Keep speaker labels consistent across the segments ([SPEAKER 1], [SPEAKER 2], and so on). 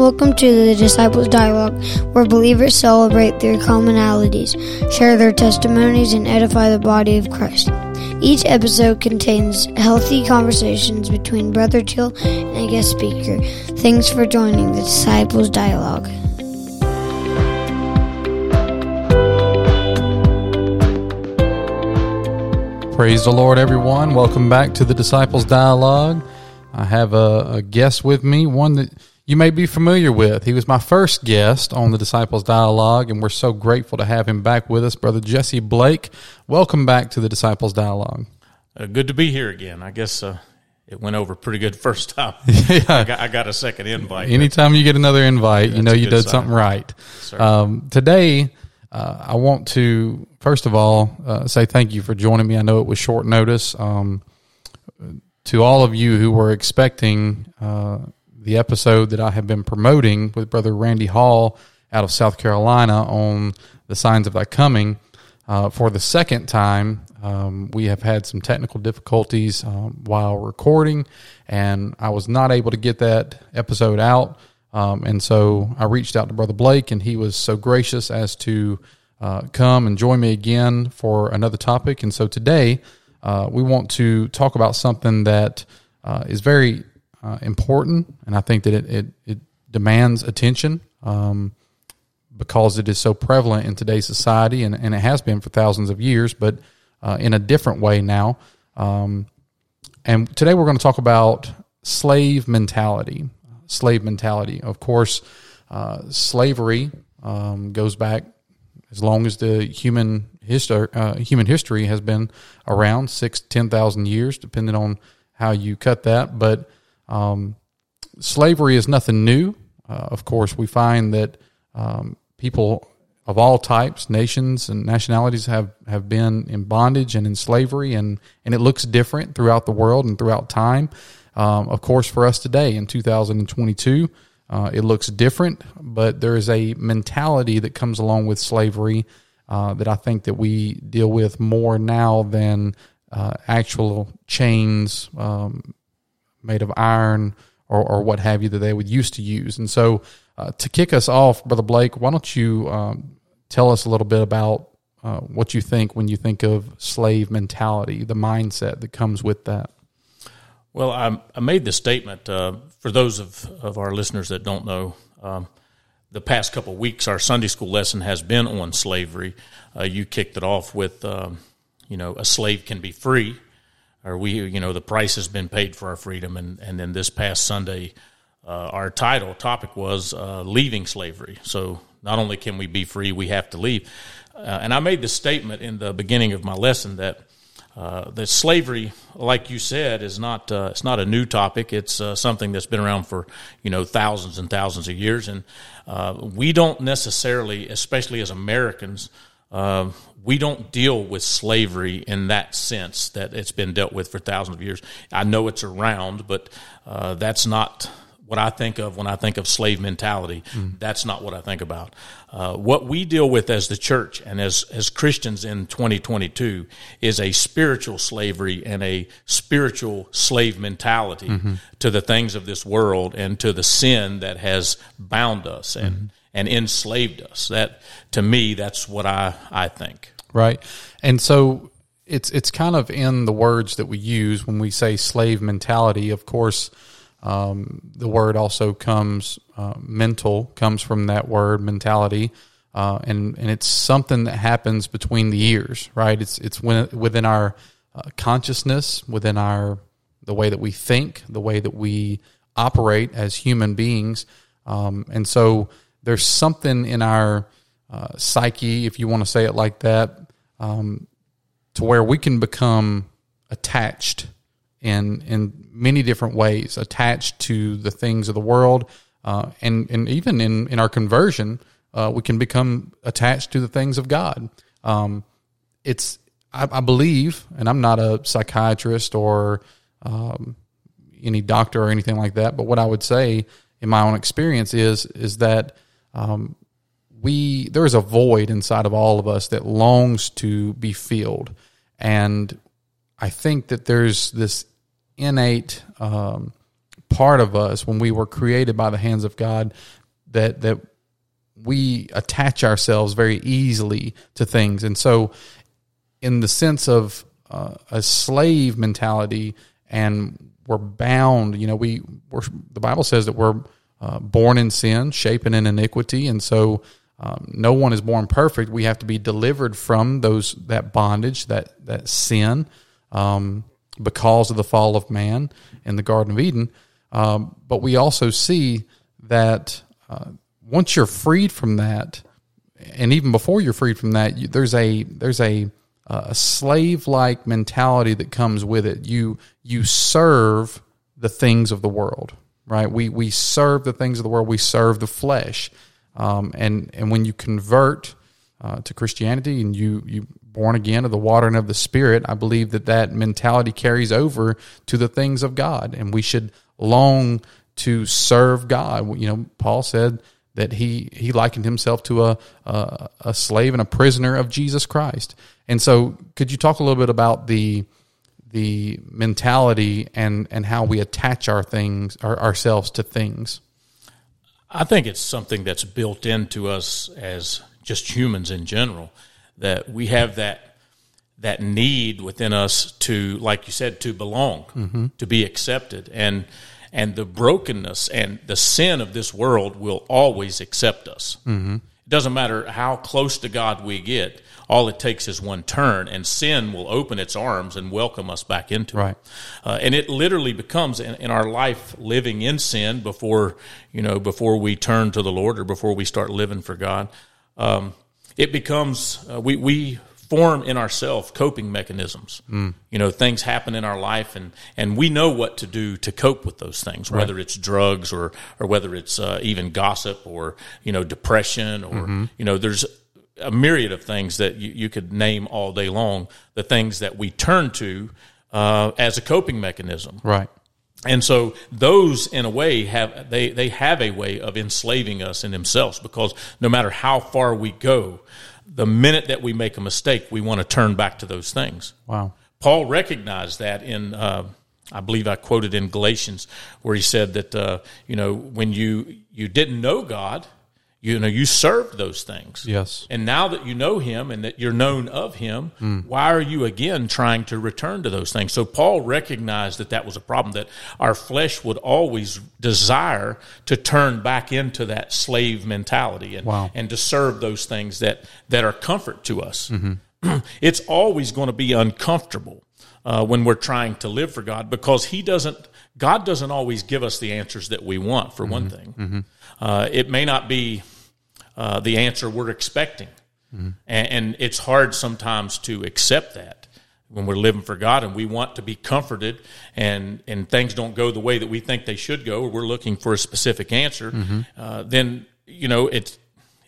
[SPEAKER 1] Welcome to the Disciples Dialogue, where believers celebrate their commonalities, share their testimonies, and edify the body of Christ. Each episode contains healthy conversations between Brother Till and a guest speaker. Thanks for joining the Disciples Dialogue.
[SPEAKER 2] Praise the Lord, everyone. Welcome back to the Disciples Dialogue. I have a, a, guest with me, one that you may be familiar with. He was my first guest on the Disciples Dialogue, and we're so grateful to have him back with us, Brother Jesse Blake. Welcome back to the Disciples Dialogue.
[SPEAKER 3] Uh, good to be here again. I guess uh, it went over pretty good first time. yeah. I got, I got, a second invite.
[SPEAKER 2] Anytime you get another invite, you know you did sign. something right. Um, today, uh, I want to first of all uh, say thank you for joining me. I know it was short notice. Um, to all of you who were expecting uh, the episode that I have been promoting with Brother Randy Hall out of South Carolina on the signs of thy coming. Uh, for the second time, um, we have had some technical difficulties um, while recording, and I was not able to get that episode out. Um, and so I reached out to Brother Blake, and he was so gracious as to uh, come and join me again for another topic. And so today, uh, we want to talk about something that uh, is very uh, important, and I think that it, it, it demands attention um, because it is so prevalent in today's society, and, and it has been for thousands of years, but uh, in a different way now. Um, and today we're going to talk about slave mentality. Slave mentality. Of course, uh, slavery um, goes back as long as the human history uh, human history has been around six ten thousand years, depending on how you cut that. But um, slavery is nothing new. Uh, of course, we find that um, people of all types, nations, and nationalities have, have been in bondage and in slavery, and, and it looks different throughout the world and throughout time. Um, of course, for us today in 2022, uh, it looks different, but there is a mentality that comes along with slavery uh, that I think that we deal with more now than uh, actual chains um, made of iron or, or, what have you that they would used to use. And so, uh, to kick us off, Brother Blake, why don't you um, tell us a little bit about uh, what you think when you think of slave mentality, the mindset that comes with that?
[SPEAKER 3] Well, I, I made this statement uh, for those of, of our listeners that don't know. Um, the past couple weeks, our Sunday school lesson has been on slavery. Uh, you kicked it off with, um, you know, a slave can be free, or we, you know, the price has been paid for our freedom. And, and then this past Sunday, uh, our title topic was uh, leaving slavery. So not only can we be free, we have to leave. Uh, and I made the statement in the beginning of my lesson that uh, that slavery, like you said, is not uh, it's not a new topic. It's uh, something that's been around for you know thousands and thousands of years, and we don't necessarily, especially as Americans, uh, we don't deal with slavery in that sense that it's been dealt with for thousands of years. I know it's around, but that's not what I think of when I think of slave mentality. Mm. That's not what I think about. Uh, what we deal with as the church and as, as Christians in 2022 is a spiritual slavery and a spiritual slave mentality mm-hmm. to the things of this world and to the sin that has bound us and, mm-hmm. And enslaved us. That, to me, that's what I, I think.
[SPEAKER 2] Right. And so it's, it's kind of in the words that we use when we say slave mentality. Of course, um, the word also comes uh, mental comes from that word mentality, uh, and and it's something that happens between the ears, right? It's it's when, within our uh, consciousness, within our the way that we think, the way that we operate as human beings, um, and so there's something in our uh, psyche, if you want to say it like that, um, to where we can become attached in in many different ways, attached to the things of the world, uh, and and even in in our conversion, uh, we can become attached to the things of God. Um, it's I, I, believe, and I'm not a psychiatrist or um, any doctor or anything like that, but what I would say in my own experience is is that um, we there is a void inside of all of us that longs to be filled, and I think that there's this innate um, part of us when we were created by the hands of God that that we attach ourselves very easily to things. And so in the sense of uh, a slave mentality and we're bound, you know, we the Bible says that we're uh, born in sin, shapen in iniquity, and so um, no one is born perfect. We have to be delivered from those that bondage, that that sin, um, because of the fall of man in the Garden of Eden. Um, but we also see that uh, once you're freed from that, and even before you're freed from that, you, there's a there's a a slave like mentality that comes with it. You you serve the things of the world, right? We we serve the things of the world. We serve the flesh, um, and and when you convert uh, to Christianity and you you born again of the water and of the Spirit, I believe that that mentality carries over to the things of God, and we should long to serve God. You know, Paul said that he he likened himself to a, a, a slave and a prisoner of Jesus Christ. And so, could you talk a little bit about the the mentality and and how we attach our things our, ourselves to things?
[SPEAKER 3] I think it's something that's built into us as just humans in general that we have that that need within us to, like you said, to belong, mm-hmm. to be accepted, and and the brokenness and the sin of this world will always accept us. Mm-hmm. It doesn't matter how close to God we get. All it takes is one turn, and sin will open its arms and welcome us back into
[SPEAKER 2] right. it.
[SPEAKER 3] Uh, and it literally becomes in, in, our life living in sin before you know before we turn to the Lord or before we start living for God. Um, it becomes uh, we we form in ourselves coping mechanisms. Mm. You know, things happen in our life, and and we know what to do to cope with those things, right. whether it's drugs or or whether it's uh, even gossip or you know depression or mm-hmm. you know there's a myriad of things that you, you could name all day long. The things that we turn to uh, as a coping mechanism,
[SPEAKER 2] right.
[SPEAKER 3] And so those in a way have they, they have a way of enslaving us in themselves because no matter how far we go, the minute that we make a mistake, we want to turn back to those things.
[SPEAKER 2] Wow.
[SPEAKER 3] Paul recognized that in, uh, I believe I quoted in Galatians, where he said that, uh, you know, when you, you didn't know God, you know you served those things
[SPEAKER 2] yes
[SPEAKER 3] and now that you know him and that you're known of him mm. why are you again trying to return to those things so paul recognized that that was a problem that our flesh would always desire to turn back into that slave mentality and
[SPEAKER 2] wow.
[SPEAKER 3] and to serve those things that that are comfort to us mm-hmm. it's always going to be uncomfortable uh, when we're trying to live for god because he doesn't god doesn't always give us the answers that we want for mm-hmm. one thing mm-hmm uh, it may not be uh, the answer we're expecting. Mm-hmm. And, and, it's hard sometimes to accept that when we're living for God and we want to be comforted and, and things don't go the way that we think they should go, or we're looking for a specific answer, mm-hmm. uh, then, you know, it,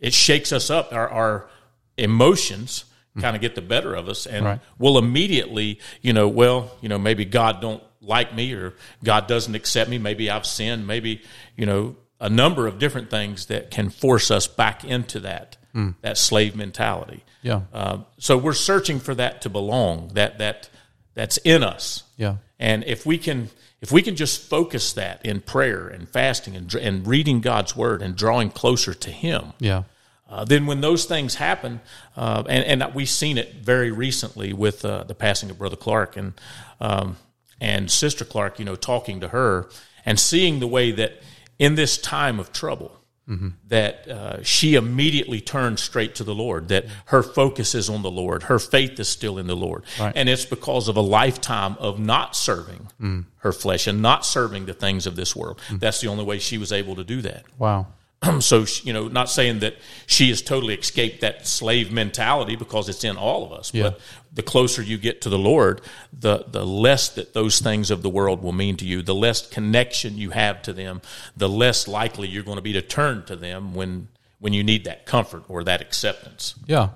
[SPEAKER 3] it shakes us up. Our, our emotions kind of get the better of us and right. we'll immediately, you know, well, you know, maybe God don't like me or God doesn't accept me. Maybe I've sinned. Maybe, you know, a number of different things that can force us back into that mm. that slave mentality.
[SPEAKER 2] Yeah.
[SPEAKER 3] Uh, so we're searching for that to belong. That that that's in us.
[SPEAKER 2] Yeah.
[SPEAKER 3] And if we can if we can just focus that in prayer and fasting and and reading God's word and drawing closer to Him.
[SPEAKER 2] Yeah.
[SPEAKER 3] Uh, then when those things happen, uh, and, and we've seen it very recently with uh, the passing of Brother Clark and um, and Sister Clark, you know, talking to her and seeing the way that in this time of trouble, mm-hmm. that uh, she immediately turned straight to the Lord, that her focus is on the Lord, her faith is still in the Lord.
[SPEAKER 2] Right.
[SPEAKER 3] And it's because of a lifetime of not serving mm. her flesh and not serving the things of this world. Mm. That's the only way she was able to do that.
[SPEAKER 2] Wow.
[SPEAKER 3] so you know not saying that she has totally escaped that slave mentality because it's in all of us
[SPEAKER 2] yeah.
[SPEAKER 3] but the closer you get to the lord the the less that those things of the world will mean to you the less connection you have to them the less likely you're going to be to turn to them when when you need that comfort or that acceptance
[SPEAKER 2] yeah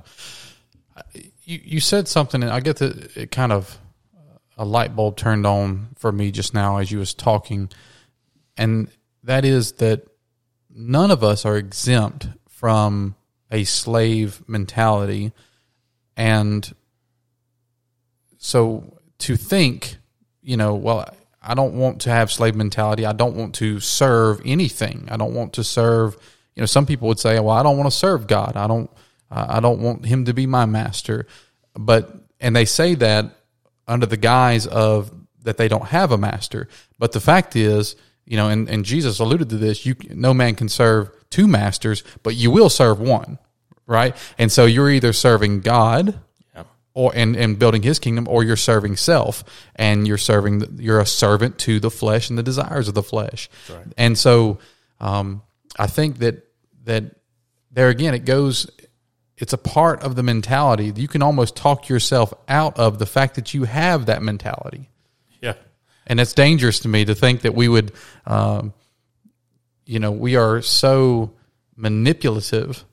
[SPEAKER 2] you you said something and i get that it kind of uh, a light bulb turned on for me just now as you was talking and that is that none of us are exempt from a slave mentality. And so to think, you know, well, I don't want to have slave mentality. I don't want to serve anything. I don't want to serve. You know, some people would say, "Well, I don't want to serve God. I don't. I don't want Him to be my master." But and they say that under the guise of that they don't have a master. But the fact is, you know, and, and Jesus alluded to this. You no man can serve two masters, but you will serve one, right? And so you're either serving God or and, and building his kingdom or you're serving self and you're serving you're a servant to the flesh and the desires of the flesh right. and so um, i think that that there again it goes it's a part of the mentality you can almost talk yourself out of the fact that you have that mentality
[SPEAKER 3] yeah
[SPEAKER 2] and it's dangerous to me to think that we would um, you know we are so manipulative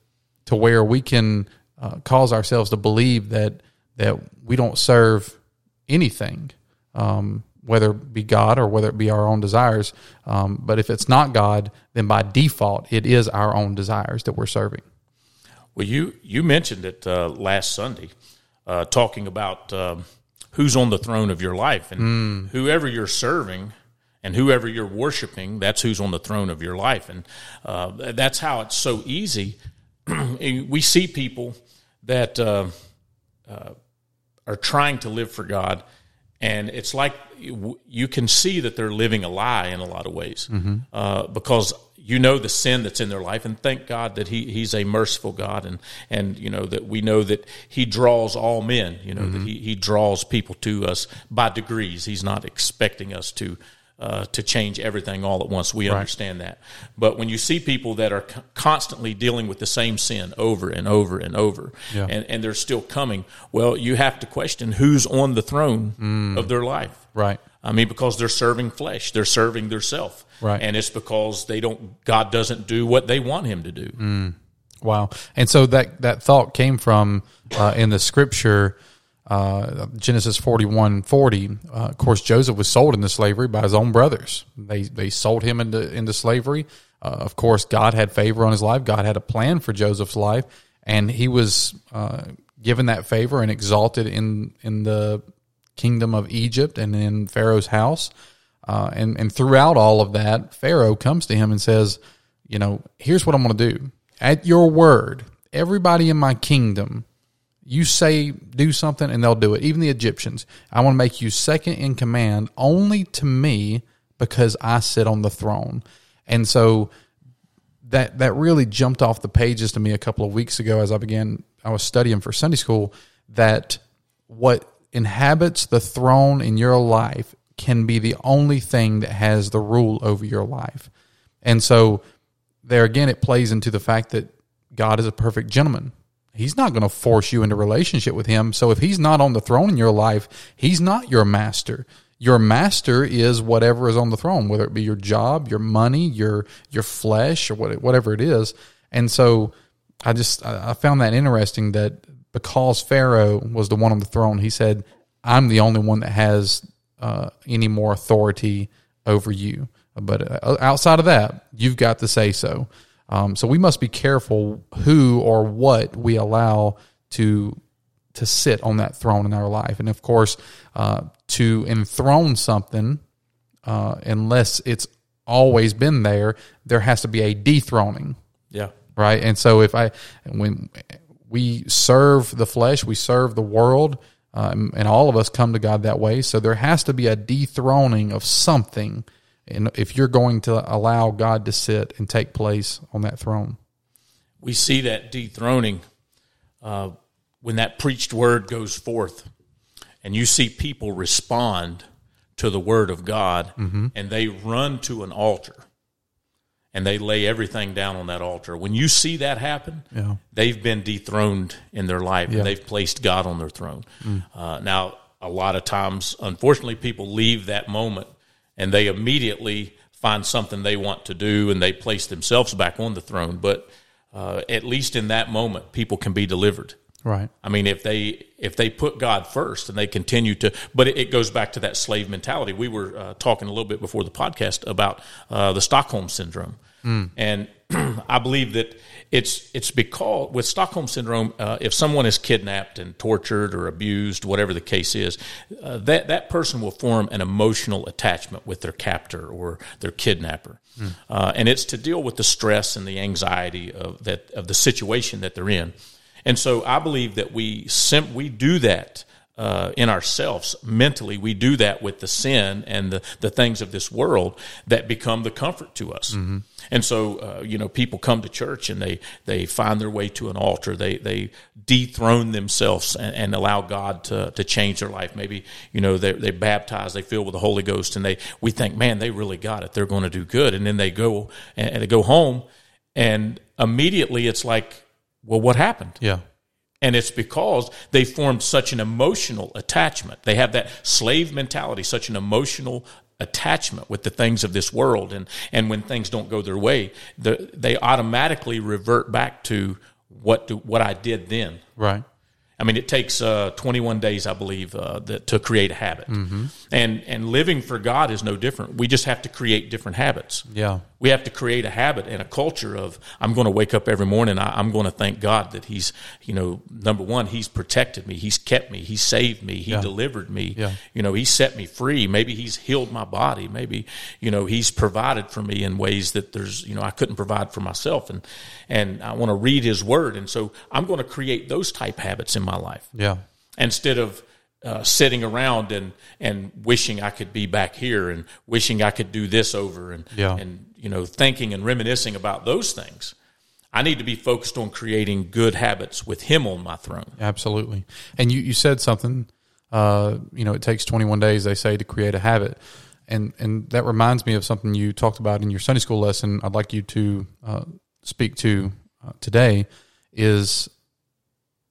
[SPEAKER 2] to where we can uh, cause ourselves to believe that that we don't serve anything, um, whether it be God or whether it be our own desires. Um, but if it's not God, then by default, it is our own desires that we're serving.
[SPEAKER 3] Well, you you mentioned it uh, last Sunday, uh, talking about um, who's on the throne of your life, and mm. whoever you're serving and whoever you're worshiping, that's who's on the throne of your life, and uh, that's how it's so easy. we see people that uh, uh, are trying to live for God, and it's like you can see that they're living a lie in a lot of ways mm-hmm. uh, because you know the sin that's in their life, and thank God that He He's a merciful God, and and you know that we know that He draws all men. You know mm-hmm. that He He draws people to us by degrees. He's not expecting us to uh, to change everything all at once. We right. understand that. But when you see people that are constantly dealing with the same sin over and over and over, yeah. and, and they're still coming, well, you have to question who's on the throne mm. of their life.
[SPEAKER 2] Right.
[SPEAKER 3] I mean, because they're serving flesh, they're serving their self.
[SPEAKER 2] Right.
[SPEAKER 3] And it's because they don't, God doesn't do what they want Him to do.
[SPEAKER 2] Mm. Wow. And so that, that thought came from uh, in the scripture uh, Genesis 41 40, uh, of course, Joseph was sold into slavery by his own brothers. They, they sold him into, into slavery. Uh, of course, God had favor on his life. God had a plan for Joseph's life, and he was uh, given that favor and exalted in, in the kingdom of Egypt and in Pharaoh's house. Uh, and, and throughout all of that, Pharaoh comes to him and says, You know, here's what I'm going to do. At your word, everybody in my kingdom you say do something and they'll do it. Even the Egyptians. I want to make you second in command only to me because I sit on the throne. And so that that really jumped off the pages to me a couple of weeks ago as I began I was studying for Sunday school that what inhabits the throne in your life can be the only thing that has the rule over your life. And so there again it plays into the fact that God is a perfect gentleman he's not going to force you into relationship with him. So if he's not on the throne in your life, he's not your master. Your master is whatever is on the throne, whether it be your job, your money, your your flesh, or whatever it is. And so I just I found that interesting that because Pharaoh was the one on the throne, he said, "I'm the only one that has uh, any more authority over you." But uh, outside of that, you've got to say so. Um, so we must be careful who or what we allow to to sit on that throne in our life, and of course, uh, to enthrone something, uh, unless it's always been there, there has to be a dethroning.
[SPEAKER 3] Yeah.
[SPEAKER 2] Right. And so if I when we serve the flesh, we serve the world. Um, and all of us come to God that way. So there has to be a dethroning of something and if you're going to allow God to sit and take place on that throne.
[SPEAKER 3] We see that dethroning uh, when that preached word goes forth, and you see people respond to the word of God, mm-hmm. and they run to an altar and they lay everything down on that altar. When you see that happen, yeah. they've been dethroned in their life yeah. and they've placed God on their throne. Mm. Uh, now, a lot of times, unfortunately, people leave that moment and they immediately find something they want to do and they place themselves back on the throne. But uh, at least in that moment, people can be delivered.
[SPEAKER 2] Right.
[SPEAKER 3] I mean, if they if they put God first and they continue to, but it, it goes back to that slave mentality. We were uh, talking a little bit before the podcast about uh, the Stockholm syndrome, mm. and I believe that it's it's because with Stockholm syndrome, uh, if someone is kidnapped and tortured or abused, whatever the case is, uh, that that person will form an emotional attachment with their captor or their kidnapper, mm. uh, and it's to deal with the stress and the anxiety of that of the situation that they're in. And so I believe that we sim- we do that uh, in ourselves mentally. We do that with the sin and the, the things of this world that become the comfort to us. Mm-hmm. And so, uh, you know, people come to church and they, they find their way to an altar. They, they dethrone themselves and, and allow God to, to change their life. Maybe, you know, they, they baptize, they fill with the Holy Ghost and they, we think, man, they really got it. They're going to do good. And then they go and they go home and immediately it's like, well, what happened?
[SPEAKER 2] Yeah.
[SPEAKER 3] And it's because they formed such an emotional attachment. They have that slave mentality, such an emotional attachment with the things of this world. And, and when things don't go their way, the, they automatically revert back to what do, what I did then.
[SPEAKER 2] Right.
[SPEAKER 3] I mean, it takes uh, 21 days, I believe, uh, that, to create a habit. Mm-hmm. And and living for God is no different. We just have to create different habits.
[SPEAKER 2] Yeah.
[SPEAKER 3] We have to create a habit and a culture of I'm going to wake up every morning. I, am going to thank God that He's, you know, number one, He's protected me, He's kept me, He saved me, He yeah. delivered me.
[SPEAKER 2] Yeah.
[SPEAKER 3] You know, He set me free. Maybe He's healed my body. Maybe you know He's provided for me in ways that there's you know I couldn't provide for myself. And and I want to read His Word. And so I'm going to create those type habits in my life.
[SPEAKER 2] Yeah.
[SPEAKER 3] Instead of uh, sitting around and and wishing I could be back here and wishing I could do this over and
[SPEAKER 2] yeah.
[SPEAKER 3] and you know thinking and reminiscing about those things. I need to be focused on creating good habits with Him on my throne.
[SPEAKER 2] Absolutely. And you you said something. Uh, you know, it takes 21 days, they say, to create a habit, and and that reminds me of something you talked about in your Sunday school lesson. I'd like you to uh, speak to uh, today. Is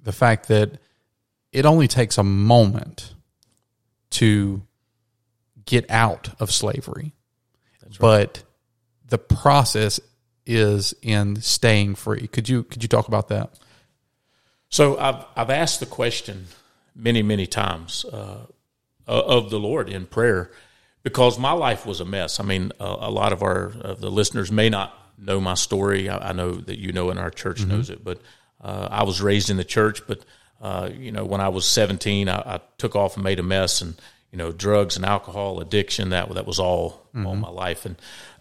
[SPEAKER 2] the fact that it only takes a moment to get out of slavery. Right. But the process is in staying free. Could you could you talk about that?
[SPEAKER 3] So I've I've asked the question many many times uh, of the Lord in prayer because my life was a mess. I mean, a, a lot of our of the listeners may not know my story. I, I know that you know, and our church mm-hmm. knows it. But uh, I was raised in the church, but uh, you know, when I was 17, I, I, took off and made a mess, and you know, drugs and alcohol addiction that that was all mm-hmm. all my life, and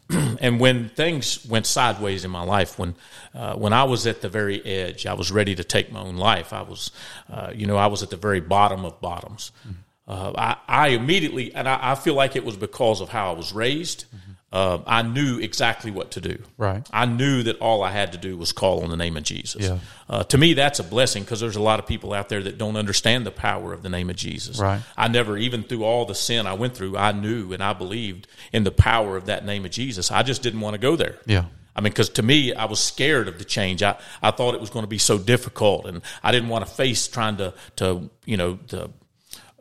[SPEAKER 3] and when things went sideways in my life, when uh, when I was at the very edge, I was ready to take my own life. I was, uh, you know, I was at the very bottom of bottoms. Mm-hmm. Uh, I, I, immediately, and I, I, feel like it was because of how I was raised. Mm-hmm uh, I knew exactly what to do.
[SPEAKER 2] Right.
[SPEAKER 3] I knew that all I had to do was call on the name of Jesus.
[SPEAKER 2] Yeah.
[SPEAKER 3] Uh, to me, that's a blessing because there's a lot of people out there that don't understand the power of the name of Jesus.
[SPEAKER 2] Right.
[SPEAKER 3] I never, even through all the sin I went through, I knew and I believed in the power of that name of Jesus. I just didn't want to go there.
[SPEAKER 2] Yeah.
[SPEAKER 3] I mean, because to me, I was scared of the change. I, I thought it was going to be so difficult, and I didn't want to face trying to, to you know, to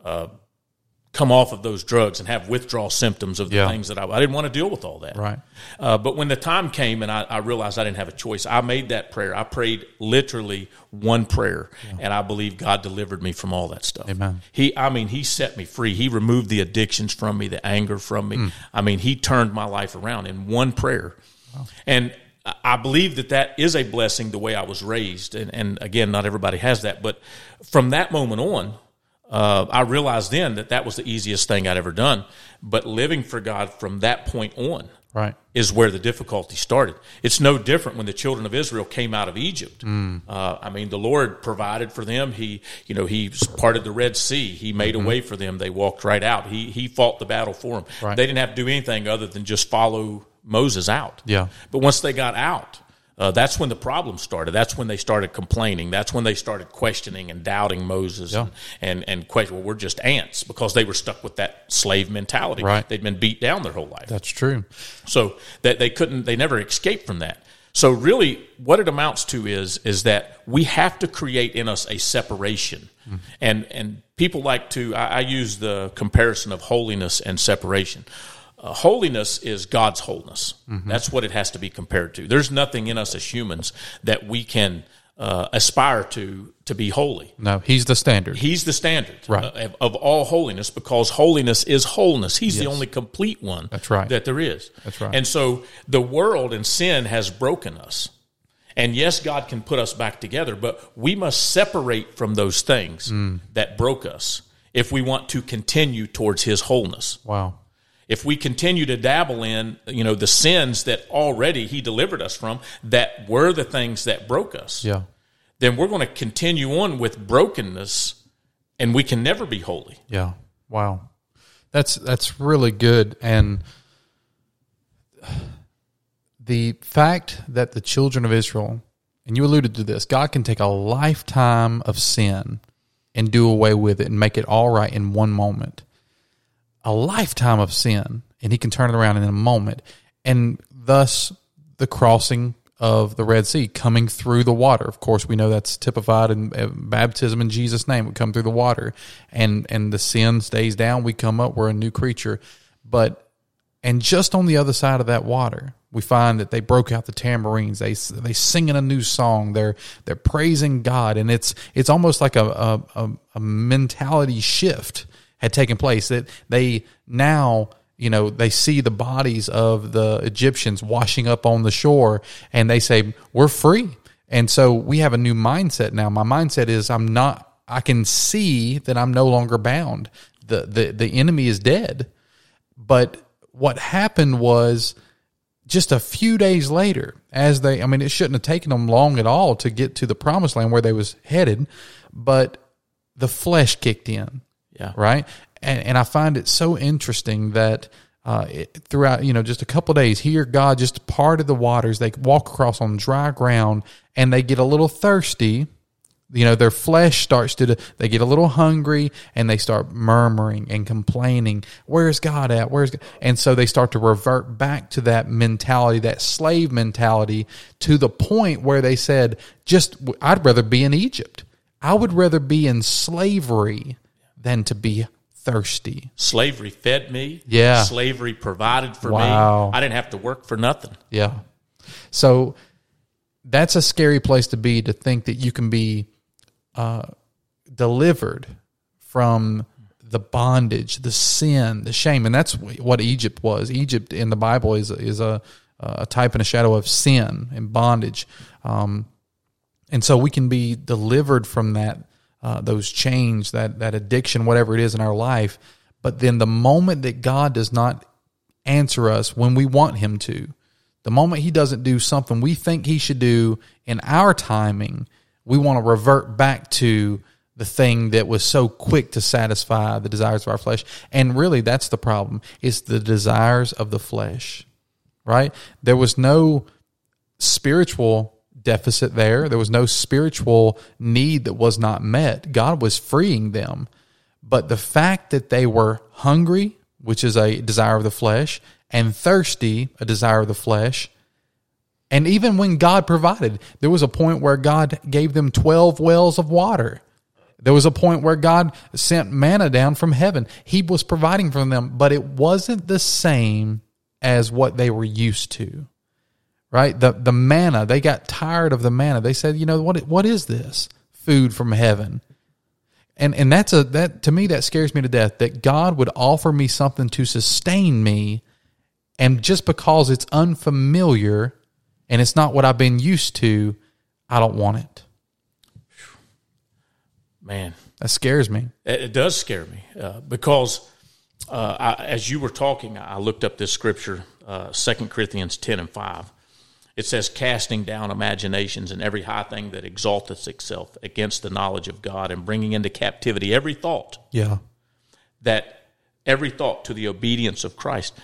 [SPEAKER 3] uh, come off of those drugs and have withdrawal symptoms of the yeah. things that I, I, didn't want to deal with all that.
[SPEAKER 2] Right.
[SPEAKER 3] Uh, but when the time came and I, I, realized I didn't have a choice, I made that prayer. I prayed literally one prayer, yeah. and I believe God delivered me from all that stuff.
[SPEAKER 2] Amen.
[SPEAKER 3] He, I mean, He set me free. He removed the addictions from me, the anger from me. Mm. I mean, He turned my life around in one prayer. Wow. And I believe that that is a blessing the way I was raised. And, and again, not everybody has that. But from that moment on, uh, I realized then that that was the easiest thing I'd ever done. But living for God from that point on
[SPEAKER 2] right.
[SPEAKER 3] is where the difficulty started. It's no different when the children of Israel came out of Egypt. Mm. Uh, I mean, the Lord provided for them. He, you know, He parted the Red Sea. He made mm-hmm. a way for them. They walked right out. He He fought the battle for them.
[SPEAKER 2] Right.
[SPEAKER 3] They didn't have to do anything other than just follow Moses out.
[SPEAKER 2] Yeah.
[SPEAKER 3] But once they got out, uh, that's when the problem started. That's when they started complaining. That's when they started questioning and doubting Moses
[SPEAKER 2] yeah.
[SPEAKER 3] and, and, and question, well, we're just ants because they were stuck with that slave mentality.
[SPEAKER 2] Right.
[SPEAKER 3] They'd been beat down their whole life.
[SPEAKER 2] That's true.
[SPEAKER 3] So that they couldn't, they never escaped from that. So really what it amounts to is, is that we have to create in us a separation. Mm-hmm. And, and people like to, I, I use the comparison of holiness and separation. Uh, holiness is God's wholeness. Mm-hmm. That's what it has to be compared to. There's nothing in us as humans that we can uh, aspire to to be holy.
[SPEAKER 2] No, he's the standard.
[SPEAKER 3] He's the standard
[SPEAKER 2] Right.
[SPEAKER 3] of, of all holiness because holiness is wholeness. He's the only complete one
[SPEAKER 2] That's right.
[SPEAKER 3] that there is.
[SPEAKER 2] That's right.
[SPEAKER 3] And so the world and sin has broken us. And yes, God can put us back together, but we must separate from those things
[SPEAKER 2] Mm.
[SPEAKER 3] that broke us if we want to continue towards his wholeness.
[SPEAKER 2] wow.
[SPEAKER 3] If we continue to dabble in, you know, the sins that already he delivered us from that were the things that broke us
[SPEAKER 2] Yeah.
[SPEAKER 3] then we're going to continue on with brokenness and we can never be holy.
[SPEAKER 2] Yeah. Wow. That's that's really good and the fact that the children of Israel and you alluded to this, God can take a lifetime of sin and do away with it and make it all right in one moment. A lifetime of sin and he can turn it around in a moment and thus the crossing of the Red Sea coming through the water. Of course, we know that's typified in uh, baptism in Jesus' name. We come through the water, and and the sin stays down. We come up. We're a new creature. But and just on the other side of that water, we find that they broke out the tambourines. They they singing a new song. They're they're praising God, and it's it's almost like a a, a, a mentality shift had taken place. That they now you know they see the bodies of the Egyptians washing up on the shore, and they say we're free. And so we have a new mindset now. My mindset is I'm not. I can see that I'm no longer bound. the the The enemy is dead. But what happened was just a few days later, as they, I mean, it shouldn't have taken them long at all to get to the promised land where they was headed, but the flesh kicked in,
[SPEAKER 3] Yeah.
[SPEAKER 2] right? And, and I find it so interesting that uh, it, throughout, you know, just a couple days here, God just parted the waters. They walk across on dry ground and they get a little thirsty you know their flesh starts to they get a little hungry and they start murmuring and complaining where's god at where's god? and so they start to revert back to that mentality that slave mentality to the point where they said just i'd rather be in egypt i would rather be in slavery than to be thirsty
[SPEAKER 3] Slavery fed me.
[SPEAKER 2] Yeah.
[SPEAKER 3] Slavery provided for
[SPEAKER 2] Wow.
[SPEAKER 3] me. I didn't have to work for nothing.
[SPEAKER 2] Yeah. So that's a scary place to be to think that you can be uh, delivered from the bondage, the sin, the shame, and that's what Egypt was. Egypt in the Bible is is a a type and a shadow of sin and bondage, um, and so we can be delivered from that uh, those chains, that that addiction, whatever it is in our life. But then the moment that God does not answer us when we want Him to, the moment He doesn't do something we think He should do in our timing, we want to revert back to the thing that was so quick to satisfy the desires of our flesh. And really, that's the problem: is the desires of the flesh. Right? There was no spiritual deficit there. There was no spiritual need that was not met. God was freeing them. But the fact that they were hungry, which is a desire of the flesh, and thirsty, a desire of the flesh, and even when God provided, there was a point where God gave them 12 wells of water. There was a point where God sent manna down from heaven. He was providing for them, but it wasn't the same as what they were used to. Right? The the manna, they got tired of the manna. They said, "You know what what is this? Food from heaven." And and that's a that to me that scares me to death that God would offer me something to sustain me and just because it's unfamiliar and it's not what I've been used to, I don't want it.
[SPEAKER 3] Man,
[SPEAKER 2] That scares me.
[SPEAKER 3] it, does scare me uh, because uh, I, as you were talking, I looked up this scripture, uh, 2 Corinthians 10 and 5. It says, casting down imaginations and every high thing that exalteth itself against the knowledge of God and bringing into captivity every thought
[SPEAKER 2] Yeah.
[SPEAKER 3] that every thought to the obedience of Christ.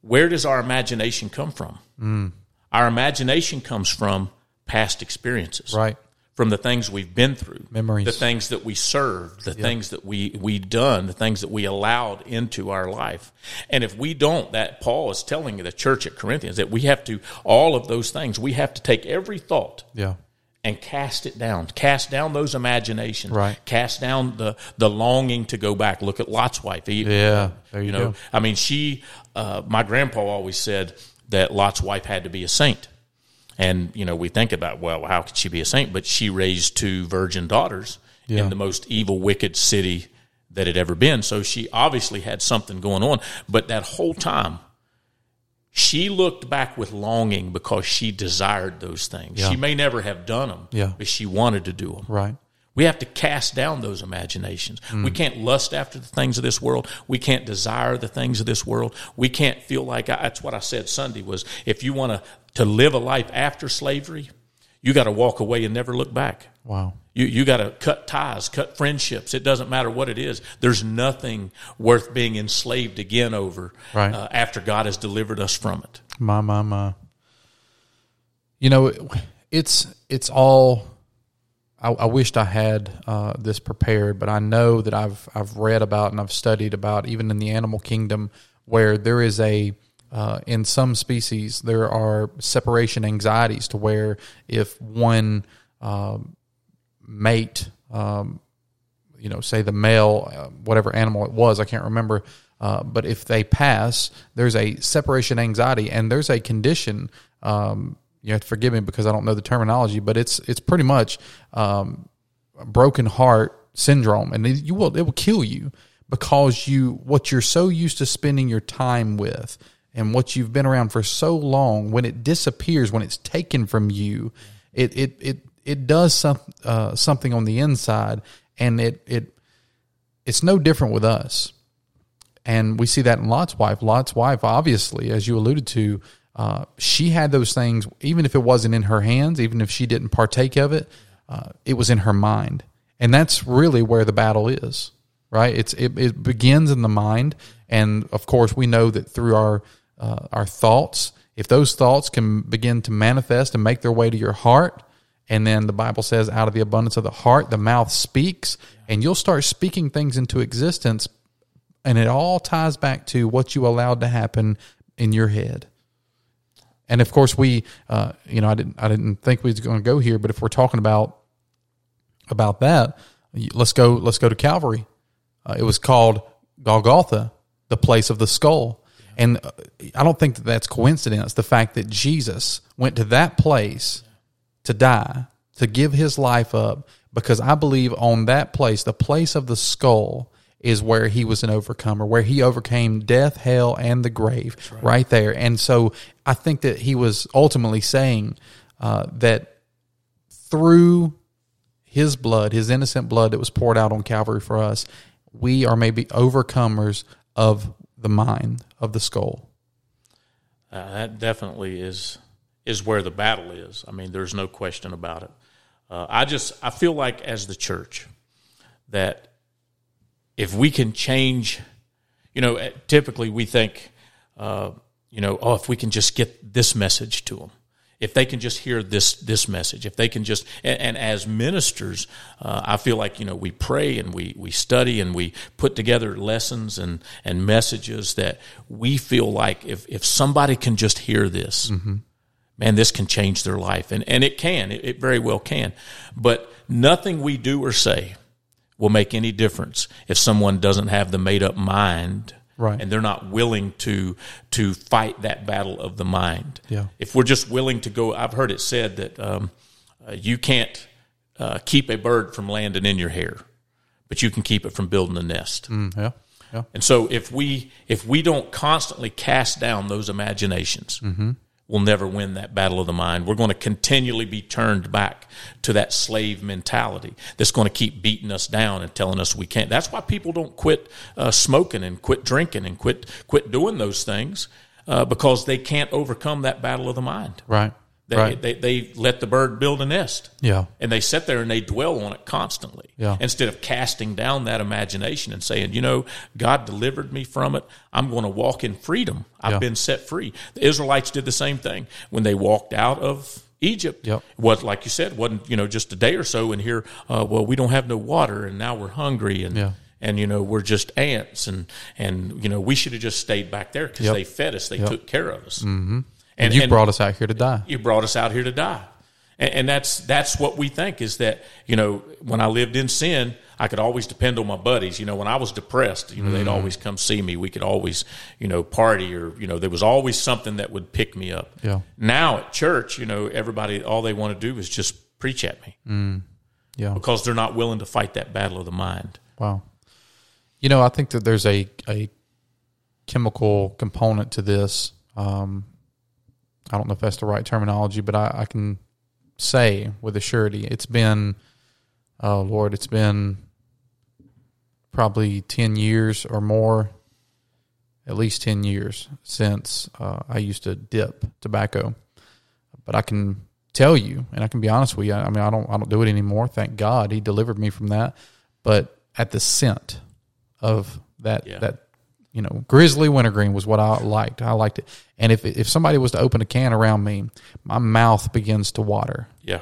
[SPEAKER 3] Where does our imagination come from? Mm. Our imagination comes from past experiences,
[SPEAKER 2] Right.
[SPEAKER 3] From the things we've been through,
[SPEAKER 2] Memories.
[SPEAKER 3] the things that we served, the things that we we done, the things that we allowed into our life. And if we don't, that Paul is telling the church at Corinthians that we have to all of those things. We have to take every thought
[SPEAKER 2] Yeah.
[SPEAKER 3] and cast it down. Cast down those imaginations.
[SPEAKER 2] Right.
[SPEAKER 3] Cast down the the longing to go back. Look at Lot's wife. He-
[SPEAKER 2] Yeah. There you,
[SPEAKER 3] you know,
[SPEAKER 2] go.
[SPEAKER 3] I mean, she. Uh, my grandpa always said that Lot's wife had to be a saint And you know, we think about well, how could she be a saint? But she raised two virgin daughters yeah. in the most evil, wicked city that had ever been. So she obviously had something going on. But that whole time, she looked back with longing because she desired those things. Yeah. She may never have done them,
[SPEAKER 2] yeah.
[SPEAKER 3] but she wanted to do them.
[SPEAKER 2] Right.
[SPEAKER 3] We have to cast down those imaginations. Mm. We can't lust after the things of this world. We can't desire the things of this world. We can't feel like I, that's what I said Sunday was if you want to to live a life after slavery, you got to walk away and never look back.
[SPEAKER 2] Wow.
[SPEAKER 3] You you got to cut ties, cut friendships. It doesn't matter what it is. There's nothing worth being enslaved again over
[SPEAKER 2] right.
[SPEAKER 3] uh, after God has delivered us from it.
[SPEAKER 2] My my my. You know, it's it's all. I, I wished I had uh, this prepared, but I know that I've I've read about and I've studied about even in the animal kingdom where there is a uh, in some species there are separation anxieties to where if one um, mate, um, you know, say the male, uh, whatever animal it was, I can't remember. Uh, but if they pass, there's a separation anxiety, and there's a condition. Um, you have to forgive me because I don't know the terminology, but it's it's pretty much um, broken heart syndrome, and it, you will it will kill you because you what you're so used to spending your time with and what you've been around for so long when it disappears when it's taken from you it it it it does some uh, something on the inside, and it it it's no different with us. And we see that in Lot's wife. Lot's wife, obviously, as you alluded to, uh, she had those things, even if it wasn't in her hands, even if she didn't partake of it, uh, it was in her mind. And that's really where the battle is, right? It's it, it begins in the mind, and of course, we know that through our uh, our thoughts, if those thoughts can begin to manifest and make their way to your heart, and then the Bible says, out of the abundance of the heart, the mouth speaks, and you'll start speaking things into existence. And it all ties back to what you allowed to happen in your head. And of course, we, uh, you know, I didn't, I didn't think we was going to go here, but if we're talking about about that, let's go, let's go to Calvary. Uh, it was called Golgotha, the place of the skull. And uh, I don't think that that's coincidence. The fact that Jesus went to that place to die, to give his life up, because I believe on that place, the place of the skull, is where he was an overcomer, where he overcame death, hell, and the grave right. right. there. And so I think that he was ultimately saying uh, that through his blood, his innocent blood that was poured out on Calvary for us, we are maybe overcomers of the mind, of the skull.
[SPEAKER 3] Uh, that definitely is is where the battle is. I mean, there's no question about it. Uh, I just I feel like as the church that if we can change, you know, typically we think, uh, you know, oh, if we can just get this message to them, if they can just hear this this message, if they can just, and, and as ministers, uh, I feel like you know we pray and we we study and we put together lessons and and messages that we feel like if if somebody can just hear this. Mm-hmm man, this can change their life. And, and it can, it, it very well can. But nothing we do or say will make any difference if someone doesn't have the made up mind.
[SPEAKER 2] Right.
[SPEAKER 3] And they're not willing to to fight that battle of the mind.
[SPEAKER 2] Yeah.
[SPEAKER 3] If we're just willing to go, I've heard it said that um, uh, you can't uh, keep a bird from landing in your hair, but you can keep it from building a nest.
[SPEAKER 2] Mm, yeah. Yeah.
[SPEAKER 3] And so if we if we don't constantly cast down those imaginations, mm-hmm we'll never win that battle of the mind. We're going to continually be turned back to that slave mentality that's going to keep beating us down and telling us we can't. That's why people don't quit uh, smoking and quit drinking and quit quit doing those things uh, because they can't overcome that battle of the mind.
[SPEAKER 2] Right.
[SPEAKER 3] They,
[SPEAKER 2] right.
[SPEAKER 3] they, they let the bird build a nest.
[SPEAKER 2] Yeah.
[SPEAKER 3] And they sit there and they dwell on it constantly.
[SPEAKER 2] Yeah.
[SPEAKER 3] Instead of casting down that imagination and saying, you know, God delivered me from it. I'm going to walk in freedom. I've
[SPEAKER 2] yeah.
[SPEAKER 3] been set free. The Israelites did the same thing when they walked out of Egypt.
[SPEAKER 2] Yep.
[SPEAKER 3] Was like you said, wasn't you know just a day or so, and here, uh, well, we don't have no water, and now we're hungry, and
[SPEAKER 2] yeah.
[SPEAKER 3] and you know we're just ants, and and you know we should have just stayed back there because
[SPEAKER 2] yep.
[SPEAKER 3] they fed us, they
[SPEAKER 2] yep.
[SPEAKER 3] took care of us.
[SPEAKER 2] Mm-hmm. And, you brought us out here to die.
[SPEAKER 3] You brought us out here to die. And, and that's that's what we think is that you know when I lived in sin, I could always depend on my buddies. You know, when I was depressed, you know, they'd always come see me. We could always, you know, party or, you know, there was always something that would pick me up.
[SPEAKER 2] Yeah.
[SPEAKER 3] Now at church, you know, everybody, all they want to do is just preach at me.
[SPEAKER 2] Yeah.
[SPEAKER 3] Because they're not willing to fight that battle of the mind.
[SPEAKER 2] Wow. You know, I think that there's a, a chemical component to this. Um, I don't know if that's the right terminology, but I, I can say with a surety it's been, oh Lord, it's been probably 10 years or more, at least 10 years since uh, I used to dip tobacco. But I can tell you, and I can be honest with you, I mean, I don't, I don't do it anymore. Thank God he delivered me from that. But at the scent of that,
[SPEAKER 3] Yeah.
[SPEAKER 2] that, you know, grizzly wintergreen was what I liked. I liked it. And if, if somebody was to open a can around me, my mouth begins to water
[SPEAKER 3] Yeah.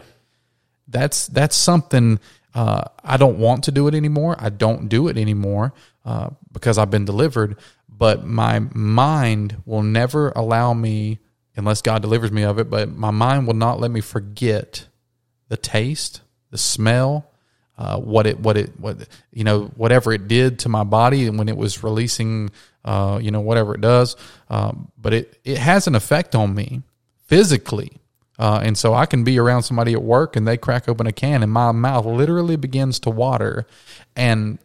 [SPEAKER 2] that's that's something uh, I don't want to do it anymore. I don't do it anymore uh, because I've been delivered. But my mind will never allow me, unless God delivers me of it. But my mind will not let me forget the taste, the smell, uh, what it what it what you know whatever it did to my body and when it was releasing, uh, you know whatever it does. Um, but it it has an effect on me physically. Uh, and so I can be around somebody at work and they crack open a can and my mouth literally begins to water. And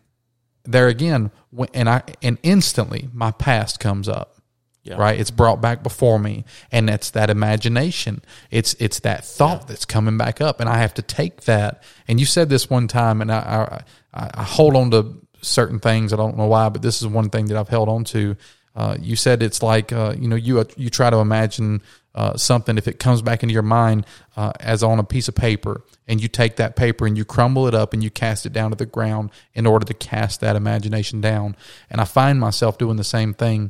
[SPEAKER 2] there again, and I, and instantly my past comes up.
[SPEAKER 3] Yeah.
[SPEAKER 2] Right. It's brought back before me. And it's that imagination. It's, it's that thought that's coming back up. And I have to take that. And you said this one time and I, I, I hold on to certain things. I don't know why, but this is one thing that I've held on to. Uh, you said it's like, uh, you know, you, you try to imagine, uh, something if it comes back into your mind uh, as on a piece of paper and you take that paper and you crumble it up and you cast it down to the ground in order to cast that imagination down and i find myself doing the same thing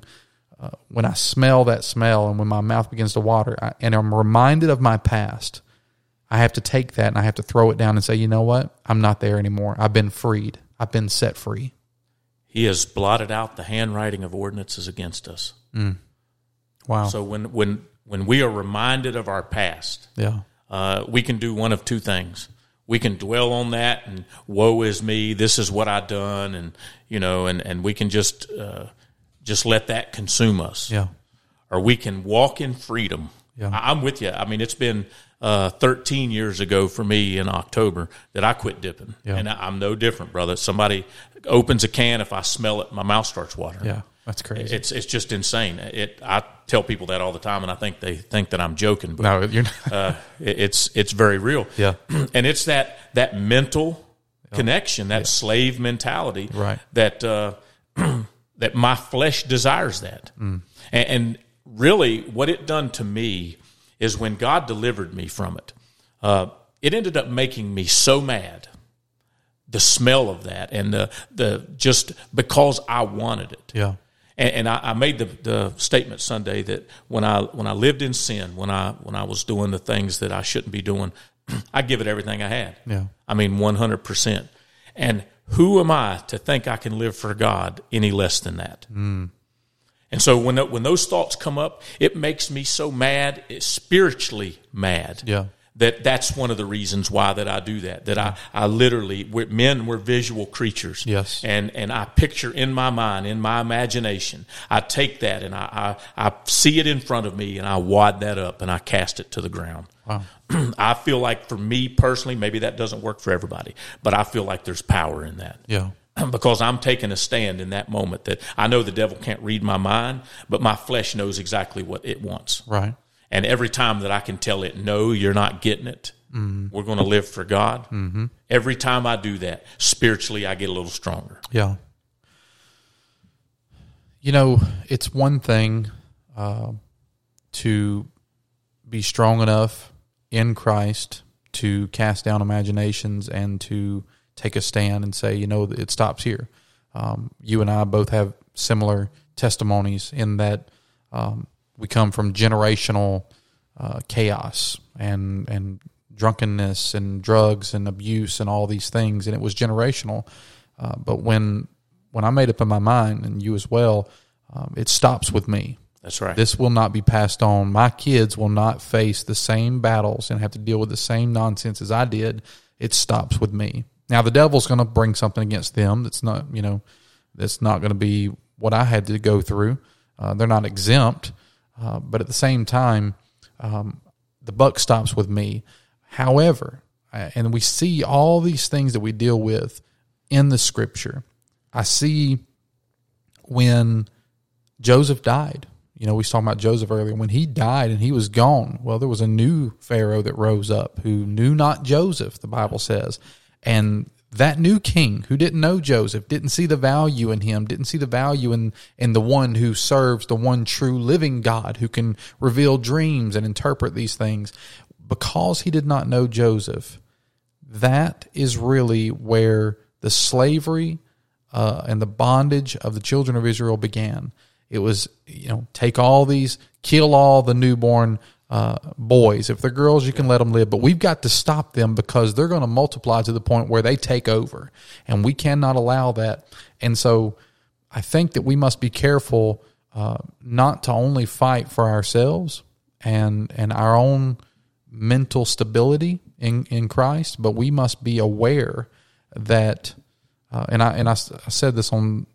[SPEAKER 2] uh, when i smell that smell and when my mouth begins to water I, and i'm reminded of my past i have to take that and i have to throw it down and say you know what? I'm not there anymore. I've been freed. I've been set free.
[SPEAKER 3] He has blotted out the handwriting of ordinances against us.
[SPEAKER 2] wow.
[SPEAKER 3] So when, when, when we are reminded of our past,
[SPEAKER 2] yeah.
[SPEAKER 3] uh, we can do one of two things. We can dwell on that and woe is me. This is what I done, and you know, and and we can just uh, just let that consume us.
[SPEAKER 2] yeah
[SPEAKER 3] Or we can walk in freedom.
[SPEAKER 2] Yeah.
[SPEAKER 3] I'm with you. I mean, it's been uh, 13 years ago for me in October that I quit dipping,
[SPEAKER 2] Yeah.
[SPEAKER 3] and I, I'm no different, brother. Somebody opens a can, if I smell it, my mouth starts watering.
[SPEAKER 2] yeah that's crazy
[SPEAKER 3] It's it's just insane. It I tell people that all the time, and I think they think that I'm joking, but
[SPEAKER 2] no you're not
[SPEAKER 3] uh, it- it's it's very real.
[SPEAKER 2] Yeah.
[SPEAKER 3] and it's that that mental connection, that slave mentality,
[SPEAKER 2] Right.
[SPEAKER 3] That uh, that my flesh desires that,
[SPEAKER 2] Mm.
[SPEAKER 3] and, and really, what it done to me is when God delivered me from it. Uh, it ended up making me so mad. The smell of that, and the the just because I wanted it,
[SPEAKER 2] yeah
[SPEAKER 3] and, and I, I made the, the statement Sunday that when I when I lived in sin, when I when I was doing the things that I shouldn't be doing, I give it everything I had.
[SPEAKER 2] Yeah.
[SPEAKER 3] I mean one hundred percent. And who am I to think I can live for God any less than that? Hmm. And so when when those thoughts come up, it makes me so mad, eh, spiritually mad.
[SPEAKER 2] Yeah.
[SPEAKER 3] That that's one of the reasons why that I do that. That I I literally we're, men we're visual creatures.
[SPEAKER 2] Yes.
[SPEAKER 3] And and I picture in my mind, in my imagination, I take that and I I, I see it in front of me and I wad that up and I cast it to the ground.
[SPEAKER 2] Wow.
[SPEAKER 3] I feel like for me personally, maybe that doesn't work for everybody, but I feel like there's power in that
[SPEAKER 2] yeah
[SPEAKER 3] because I'm taking a stand in that moment that I know the devil can't read my mind, but my flesh knows exactly what it wants.
[SPEAKER 2] right
[SPEAKER 3] And every time that I can tell it, no, you're not getting it, we're going to live for God. Mm-hmm. Every time I do that, spiritually, I get a little stronger.
[SPEAKER 2] Yeah. You know, it's one thing uh, to be strong enough in Christ to cast down imaginations and to take a stand and say, you know, it stops here. Um, you and I both have similar testimonies in that um, we come from generational uh, chaos and and drunkenness and drugs and abuse and all these things, and it was generational. Uh, but when when I made up in my mind, and you as well, um, it stops with me.
[SPEAKER 3] That's right.
[SPEAKER 2] This will not be passed on. My kids will not face the same battles and have to deal with the same nonsense as I did. It stops with me. Now the devil's going to bring something against them that's not, you know, that's not going to be what I had to go through. Uh, they're not exempt, uh, but at the same time, um, the buck stops with me. However, and we see all these things that we deal with in the scripture. I see when Joseph died. You know, we talking about Joseph earlier. When he died and he was gone, well, there was a new Pharaoh that rose up who knew not Joseph, the Bible says. And that new king who didn't know Joseph, didn't see the value in him, didn't see the value in, in the one who serves the one true living God who can reveal dreams and interpret these things. Because he did not know Joseph, that is really where the slavery uh, and the bondage of the children of Israel began. It was, you know, take all these, kill all the newborn uh, boys. If they're girls, you can let them live, but we've got to stop them because they're going to multiply to the point where they take over, and we cannot allow that. And so, I think that we must be careful uh, not to only fight for ourselves and and our own mental stability in in Christ, but we must be aware that. Uh, and I and I, I said this on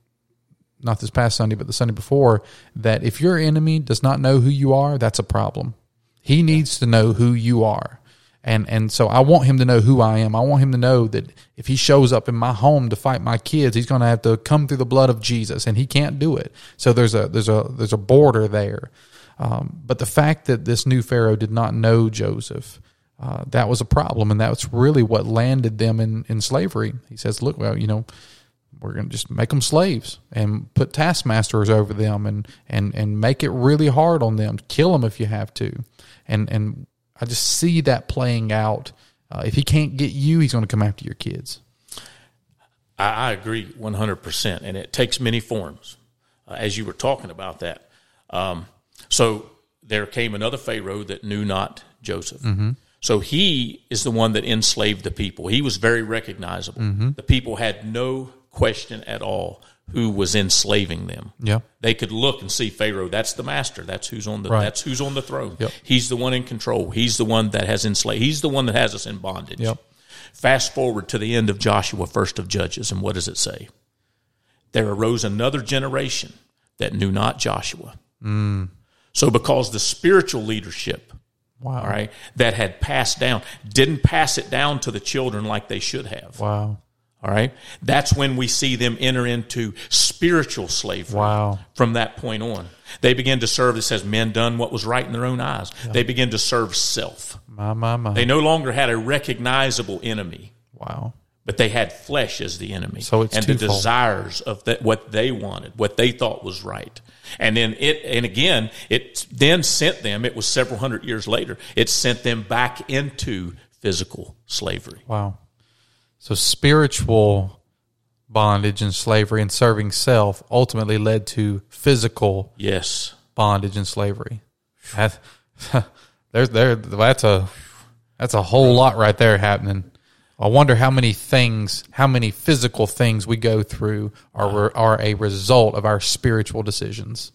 [SPEAKER 2] not this past Sunday, but the Sunday before, that if your enemy does not know who you are, that's a problem. He needs to know who you are. And and so I want him to know who I am. I want him to know that if he shows up in my home to fight my kids, he's going to have to come through the blood of Jesus, and he can't do it. So there's a there's a there's a border there. Um, but the fact that this new Pharaoh did not know Joseph, uh, that was a problem, and that's really what landed them in in slavery. He says, "Look, well, you know, we're going to just make them slaves and put taskmasters over them and, and, and make it really hard on them. Kill them if you have to. And, and I just see that playing out. Uh, if he can't get you, he's going to come after your kids.
[SPEAKER 3] I, I agree 100%. And it takes many forms, uh, as you were talking about that. Um, so there came another Pharaoh that knew not Joseph. Mm-hmm. So he is the one that enslaved the people. He was very recognizable. Mm-hmm. The people had no question at all who was enslaving them.
[SPEAKER 2] Yeah.
[SPEAKER 3] They could look and see Pharaoh, that's the master. That's who's on the right. that's who's on the throne. Yep. He's the one in control. He's the one that has enslaved. He's the one that has us in bondage.
[SPEAKER 2] Yep.
[SPEAKER 3] Fast forward to the end of Joshua, first of Judges, and what does it say? There arose another generation that knew not Joshua.
[SPEAKER 2] Mm.
[SPEAKER 3] So because the spiritual leadership
[SPEAKER 2] Wow.
[SPEAKER 3] All right. That had passed down, didn't pass it down to the children like they should have.
[SPEAKER 2] Wow.
[SPEAKER 3] All right. That's when we see them enter into spiritual slavery.
[SPEAKER 2] Wow.
[SPEAKER 3] From that point on, they begin to serve. It says men done what was right in their own eyes. Yeah. They begin to serve self.
[SPEAKER 2] My, my, my.
[SPEAKER 3] They no longer had a recognizable enemy.
[SPEAKER 2] Wow.
[SPEAKER 3] But they had flesh as the enemy.
[SPEAKER 2] So it's
[SPEAKER 3] and
[SPEAKER 2] twofold.
[SPEAKER 3] the desires of that, what they wanted, what they thought was right. And then it, and again, it then sent them, it was several hundred years later, it sent them back into physical slavery.
[SPEAKER 2] Wow. So spiritual bondage and slavery and serving self ultimately led to physical
[SPEAKER 3] yes
[SPEAKER 2] bondage and slavery. That, there's there that's a that's a whole lot right there happening. I wonder how many things, how many physical things we go through are are a result of our spiritual decisions.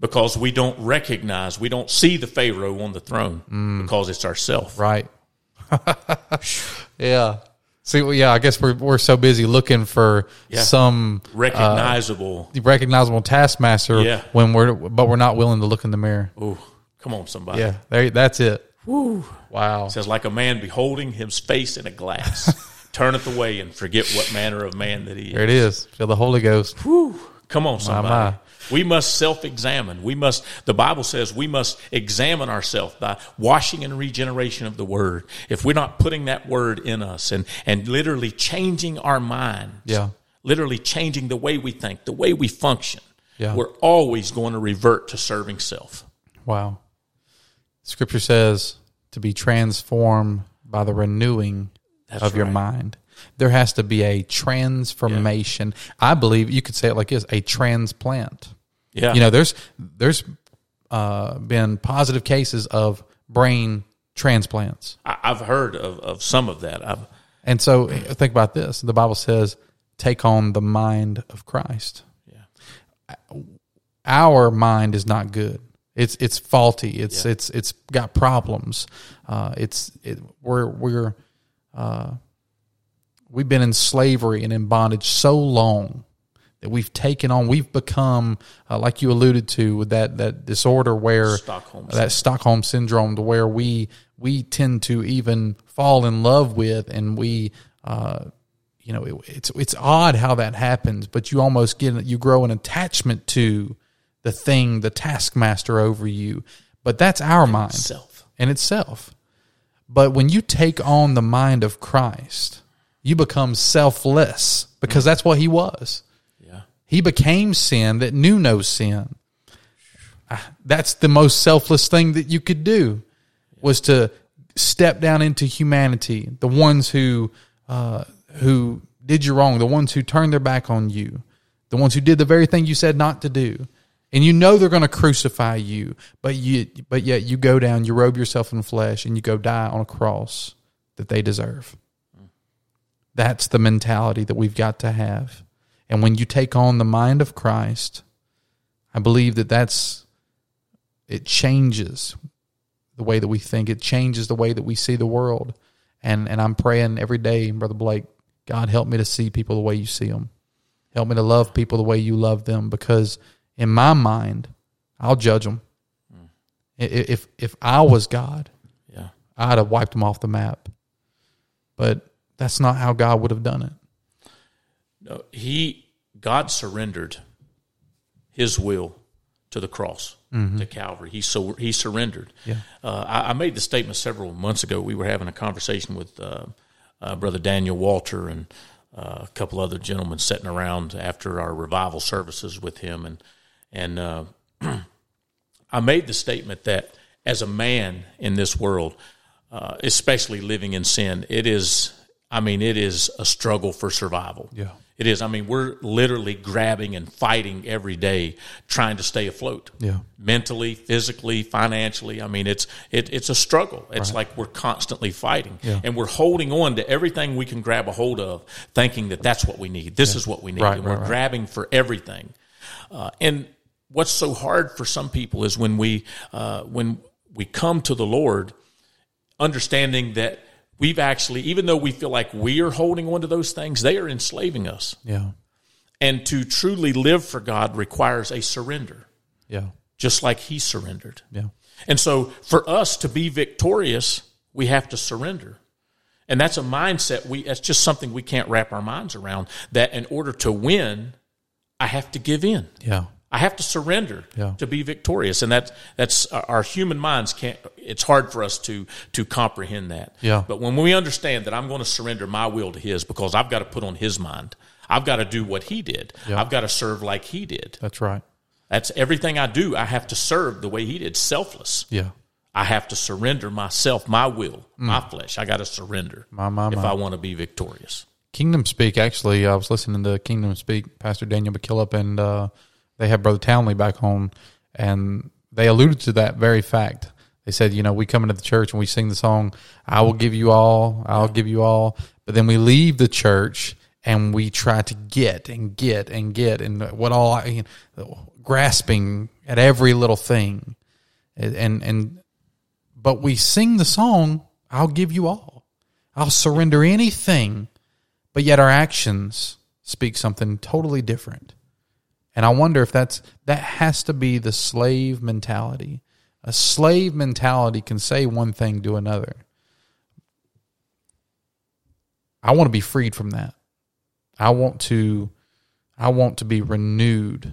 [SPEAKER 3] Because we don't recognize, we don't see the Pharaoh on the throne mm. because it's ourself.
[SPEAKER 2] Right. yeah. See, well, yeah, I guess we're we're so busy looking for yeah. some
[SPEAKER 3] recognizable,
[SPEAKER 2] uh, recognizable taskmaster.
[SPEAKER 3] Yeah.
[SPEAKER 2] When we're but we're not willing to look in the mirror.
[SPEAKER 3] Ooh, come on, somebody.
[SPEAKER 2] Yeah, there, that's it.
[SPEAKER 3] Woo.
[SPEAKER 2] Wow.
[SPEAKER 3] It says, like a man beholding his face in a glass, turneth away and forget what manner of man that he is.
[SPEAKER 2] There it is. Feel the Holy Ghost.
[SPEAKER 3] Whew. Come on, somebody. My, my. We must self examine. We must, the Bible says we must examine ourselves by washing and regeneration of the Word. If we're not putting that Word in us and, and literally changing our minds,
[SPEAKER 2] yeah.
[SPEAKER 3] literally changing the way we think, the way we function,
[SPEAKER 2] yeah.
[SPEAKER 3] we're always going to revert to serving self.
[SPEAKER 2] Wow. Scripture says, to be transformed by the renewing That's of right. your mind. There has to be a transformation. Yeah. I believe you could say it like this: a transplant.
[SPEAKER 3] Yeah,
[SPEAKER 2] you know, there's there's uh, been positive cases of brain transplants.
[SPEAKER 3] I've heard of, of some of that. I've,
[SPEAKER 2] and so think about this: the Bible says, "Take on the mind of Christ."
[SPEAKER 3] Yeah,
[SPEAKER 2] our mind is not good It's it's faulty. It's yeah. it's it's got problems. Uh, it's it, we're we're uh, we've been in slavery and in bondage so long that we've taken on. We've become uh, like you alluded to with that that disorder where
[SPEAKER 3] Stockholm
[SPEAKER 2] that Stockholm syndrome, to where we we tend to even fall in love with, and we. Uh, you know, it, it's it's odd how that happens, but you almost get you grow an attachment to the thing, the taskmaster over you. But that's our mind
[SPEAKER 3] itself.
[SPEAKER 2] in itself. But when you take on the mind of Christ, you become selfless because that's what he was.
[SPEAKER 3] Yeah.
[SPEAKER 2] He became sin that knew no sin. Ah, that's the most selfless thing that you could do was to step down into humanity, the ones who uh, who did you wrong, the ones who turned their back on you, the ones who did the very thing you said not to do and you know they're going to crucify you, but you but yet you go down, you robe yourself in flesh, and you go die on a cross that they deserve. That's the mentality that we've got to have. And when you take on the mind of Christ, I believe that that's it changes the way that we think. It changes the way that we see the world. And and I'm praying every day, brother Blake, God help me to see people the way you see them. Help me to love people the way you love them because in my mind, I'll judge them. Mm. If if I was God,
[SPEAKER 3] yeah,
[SPEAKER 2] I'd have wiped them off the map. But that's not how God would have done it.
[SPEAKER 3] No, he God surrendered His will to the cross, mm-hmm. to Calvary. He so he surrendered.
[SPEAKER 2] Yeah.
[SPEAKER 3] Uh, I, I, made the statement several months ago. We were having a conversation with uh, uh, Brother Daniel Walter and uh, a couple other gentlemen sitting around after our revival services with him, and and uh, I made the statement that as a man in this world, uh, especially living in sin, it is, I mean, it is a struggle for survival.
[SPEAKER 2] Yeah.
[SPEAKER 3] It is. I mean, we're literally grabbing and fighting every day, trying to stay afloat.
[SPEAKER 2] Yeah.
[SPEAKER 3] Mentally, physically, financially. I mean, it's it, it's a struggle. It's right. like we're constantly fighting,
[SPEAKER 2] yeah.
[SPEAKER 3] and we're holding on to everything we can grab a hold of, thinking that that's what we need. This yeah. is what we need,
[SPEAKER 2] right,
[SPEAKER 3] and
[SPEAKER 2] right,
[SPEAKER 3] we're grabbing for everything. Uh, and what's so hard for some people is when we uh, when we come to the Lord, understanding that we've actually, even though we feel like we are holding on to those things, they are enslaving us.
[SPEAKER 2] Yeah.
[SPEAKER 3] And to truly live for God requires a surrender.
[SPEAKER 2] Yeah.
[SPEAKER 3] Just like He surrendered.
[SPEAKER 2] Yeah.
[SPEAKER 3] And so for us to be victorious, we have to surrender. And that's a mindset we that's just something we can't wrap our minds around that in order to win, I have to give in.
[SPEAKER 2] Yeah.
[SPEAKER 3] I have to surrender
[SPEAKER 2] yeah.
[SPEAKER 3] to be victorious, and that's that's our human minds can't. It's hard for us to to comprehend that.
[SPEAKER 2] Yeah.
[SPEAKER 3] But when we understand that I'm going to surrender my will to His because I've got to put on His mind, I've got to do what He did.
[SPEAKER 2] Yeah.
[SPEAKER 3] I've got to serve like He did.
[SPEAKER 2] That's right.
[SPEAKER 3] That's everything I do. I have to serve the way He did, selfless.
[SPEAKER 2] Yeah.
[SPEAKER 3] I have to surrender myself, my will, mm. my flesh. I got to surrender
[SPEAKER 2] my, my,
[SPEAKER 3] if. I want to be victorious.
[SPEAKER 2] Kingdom Speak. Actually, I was listening to Kingdom Speak, Pastor Daniel McKillop, and. Uh, they had Brother Townley back home, and they alluded to that very fact. They said, you know, we come into the church and we sing the song, I will give you all, I'll give you all. But then we leave the church and we try to get and get and get and what all, you know, grasping at every little thing. And, and, but we sing the song, I'll give you all. I'll surrender anything. But yet our actions speak something totally different. And I wonder if that's that has to be the slave mentality. A slave mentality can say one thing, do another. I want to be freed from that. I want to I want to be renewed.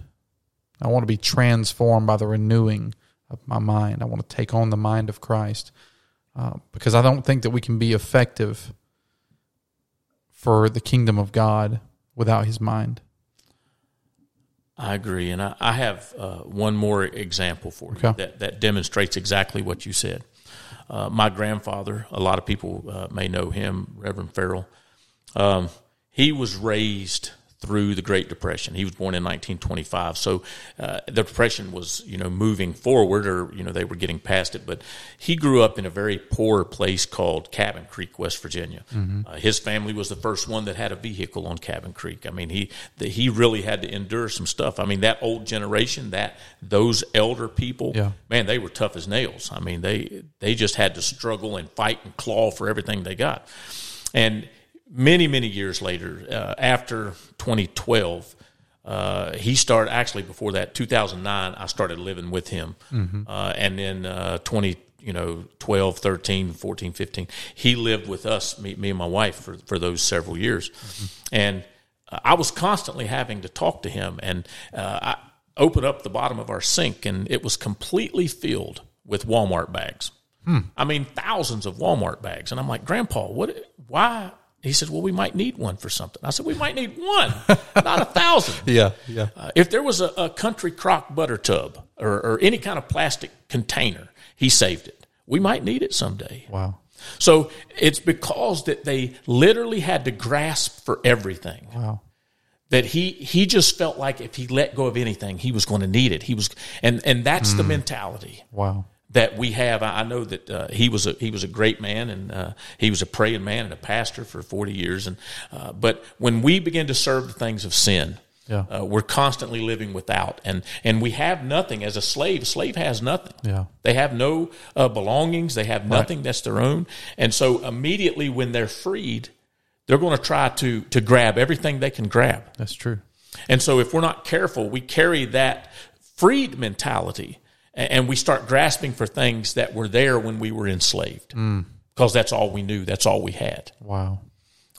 [SPEAKER 2] I want to be transformed by the renewing of my mind. I want to take on the mind of Christ uh, because I don't think that we can be effective for the kingdom of God without His mind.
[SPEAKER 3] I agree, and I, I have uh, one more example for
[SPEAKER 2] okay.
[SPEAKER 3] you that, that demonstrates exactly what you said. Uh, my grandfather, a lot of people uh, may know him, Reverend Farrell. Um, he was raised through the Great Depression. He was born in 1925, so uh, the Depression was, you know, moving forward, or you know, they were getting past it. But he grew up in a very poor place called Cabin Creek, West Virginia. Mm-hmm. Uh, his family was the first one that had a vehicle on Cabin Creek. I mean, he the, he really had to endure some stuff. I mean, that old generation, that those elder people, yeah. man, they were tough as nails. I mean, they they just had to struggle and fight and claw for everything they got, and many, many years later, uh, after 2012, uh, he started actually before that 2009 i started living with him mm-hmm. uh, and then uh, 20 you know 12 13 14 15 he lived with us me, me and my wife for, for those several years mm-hmm. and uh, i was constantly having to talk to him and uh, i opened up the bottom of our sink and it was completely filled with walmart bags hmm. i mean thousands of walmart bags and i'm like grandpa what why he said, "Well, we might need one for something." I said, "We might need one, not a thousand.
[SPEAKER 2] Yeah, yeah. Uh,
[SPEAKER 3] if there was a, a, country crock butter tub or, or, any kind of plastic container, he saved it. We might need it someday.
[SPEAKER 2] Wow.
[SPEAKER 3] So it's because that they literally had to grasp for everything.
[SPEAKER 2] Wow.
[SPEAKER 3] That he he just felt like if he let go of anything, he was going to need it. He was, and and that's mm. the mentality.
[SPEAKER 2] Wow
[SPEAKER 3] that we have. I know that uh, he was a he was a great man, and uh, he was a praying man and a pastor for forty years. And uh, but when we begin to serve the things of sin, yeah. Uh, we're constantly living without, and and we have nothing as a slave. A slave has nothing.
[SPEAKER 2] Yeah.
[SPEAKER 3] They have no uh, belongings. They have nothing right. that's their own. And so immediately when they're freed, they're going to try to to grab everything they can grab.
[SPEAKER 2] That's true.
[SPEAKER 3] And so if we're not careful, we carry that freed mentality and we start grasping for things that were there when we were enslaved mm. because that's all we knew that's all we had
[SPEAKER 2] wow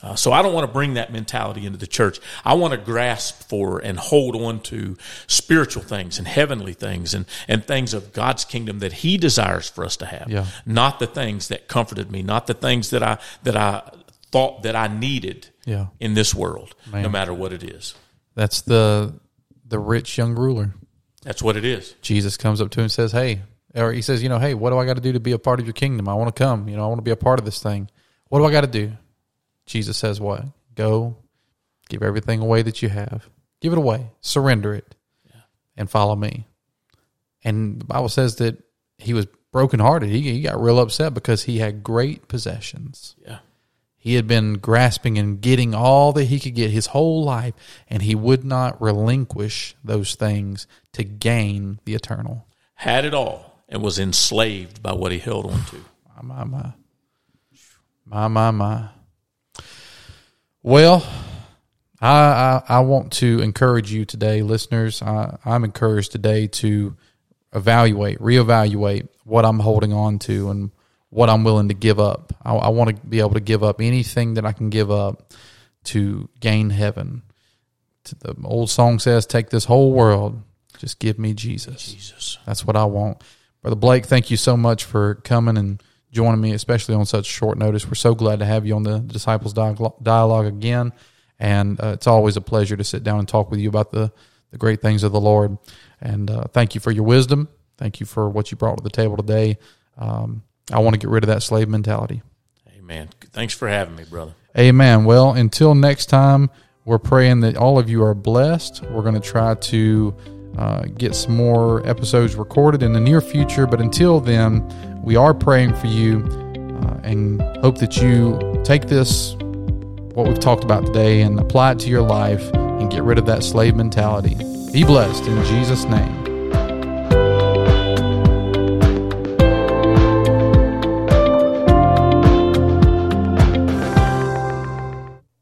[SPEAKER 3] uh, so i don't want to bring that mentality into the church i want to grasp for and hold on to spiritual things and heavenly things and, and things of god's kingdom that he desires for us to have
[SPEAKER 2] yeah.
[SPEAKER 3] not the things that comforted me not the things that i that i thought that i needed
[SPEAKER 2] yeah.
[SPEAKER 3] in this world Man. no matter what it is
[SPEAKER 2] that's the the rich young ruler
[SPEAKER 3] that's what it is.
[SPEAKER 2] Jesus comes up to him and says, Hey, or he says, You know, hey, what do I got to do to be a part of your kingdom? I want to come. You know, I want to be a part of this thing. What do I got to do? Jesus says, What? Go, give everything away that you have, give it away, surrender it, yeah. and follow me. And the Bible says that he was brokenhearted. He, he got real upset because he had great possessions.
[SPEAKER 3] Yeah.
[SPEAKER 2] He had been grasping and getting all that he could get his whole life, and he would not relinquish those things to gain the eternal.
[SPEAKER 3] Had it all and was enslaved by what he held on to.
[SPEAKER 2] My, my, my. My, my, my. Well, I, I, I want to encourage you today, listeners. I, I'm encouraged today to evaluate, reevaluate what I'm holding on to and what I'm willing to give up. I, I want to be able to give up anything that I can give up to gain heaven. The old song says, "Take this whole world, just give me Jesus."
[SPEAKER 3] Jesus,
[SPEAKER 2] that's what I want. Brother Blake, thank you so much for coming and joining me, especially on such short notice. We're so glad to have you on the Disciples Dialogue again, and uh, it's always a pleasure to sit down and talk with you about the the great things of the Lord. And uh, thank you for your wisdom. Thank you for what you brought to the table today. Um, I want to get rid of that slave mentality.
[SPEAKER 3] Amen. Thanks for having me, brother.
[SPEAKER 2] Amen. Well, until next time, we're praying that all of you are blessed. We're going to try to uh, get some more episodes recorded in the near future. But until then, we are praying for you uh, and hope that you take this, what we've talked about today, and apply it to your life and get rid of that slave mentality. Be blessed in Jesus' name.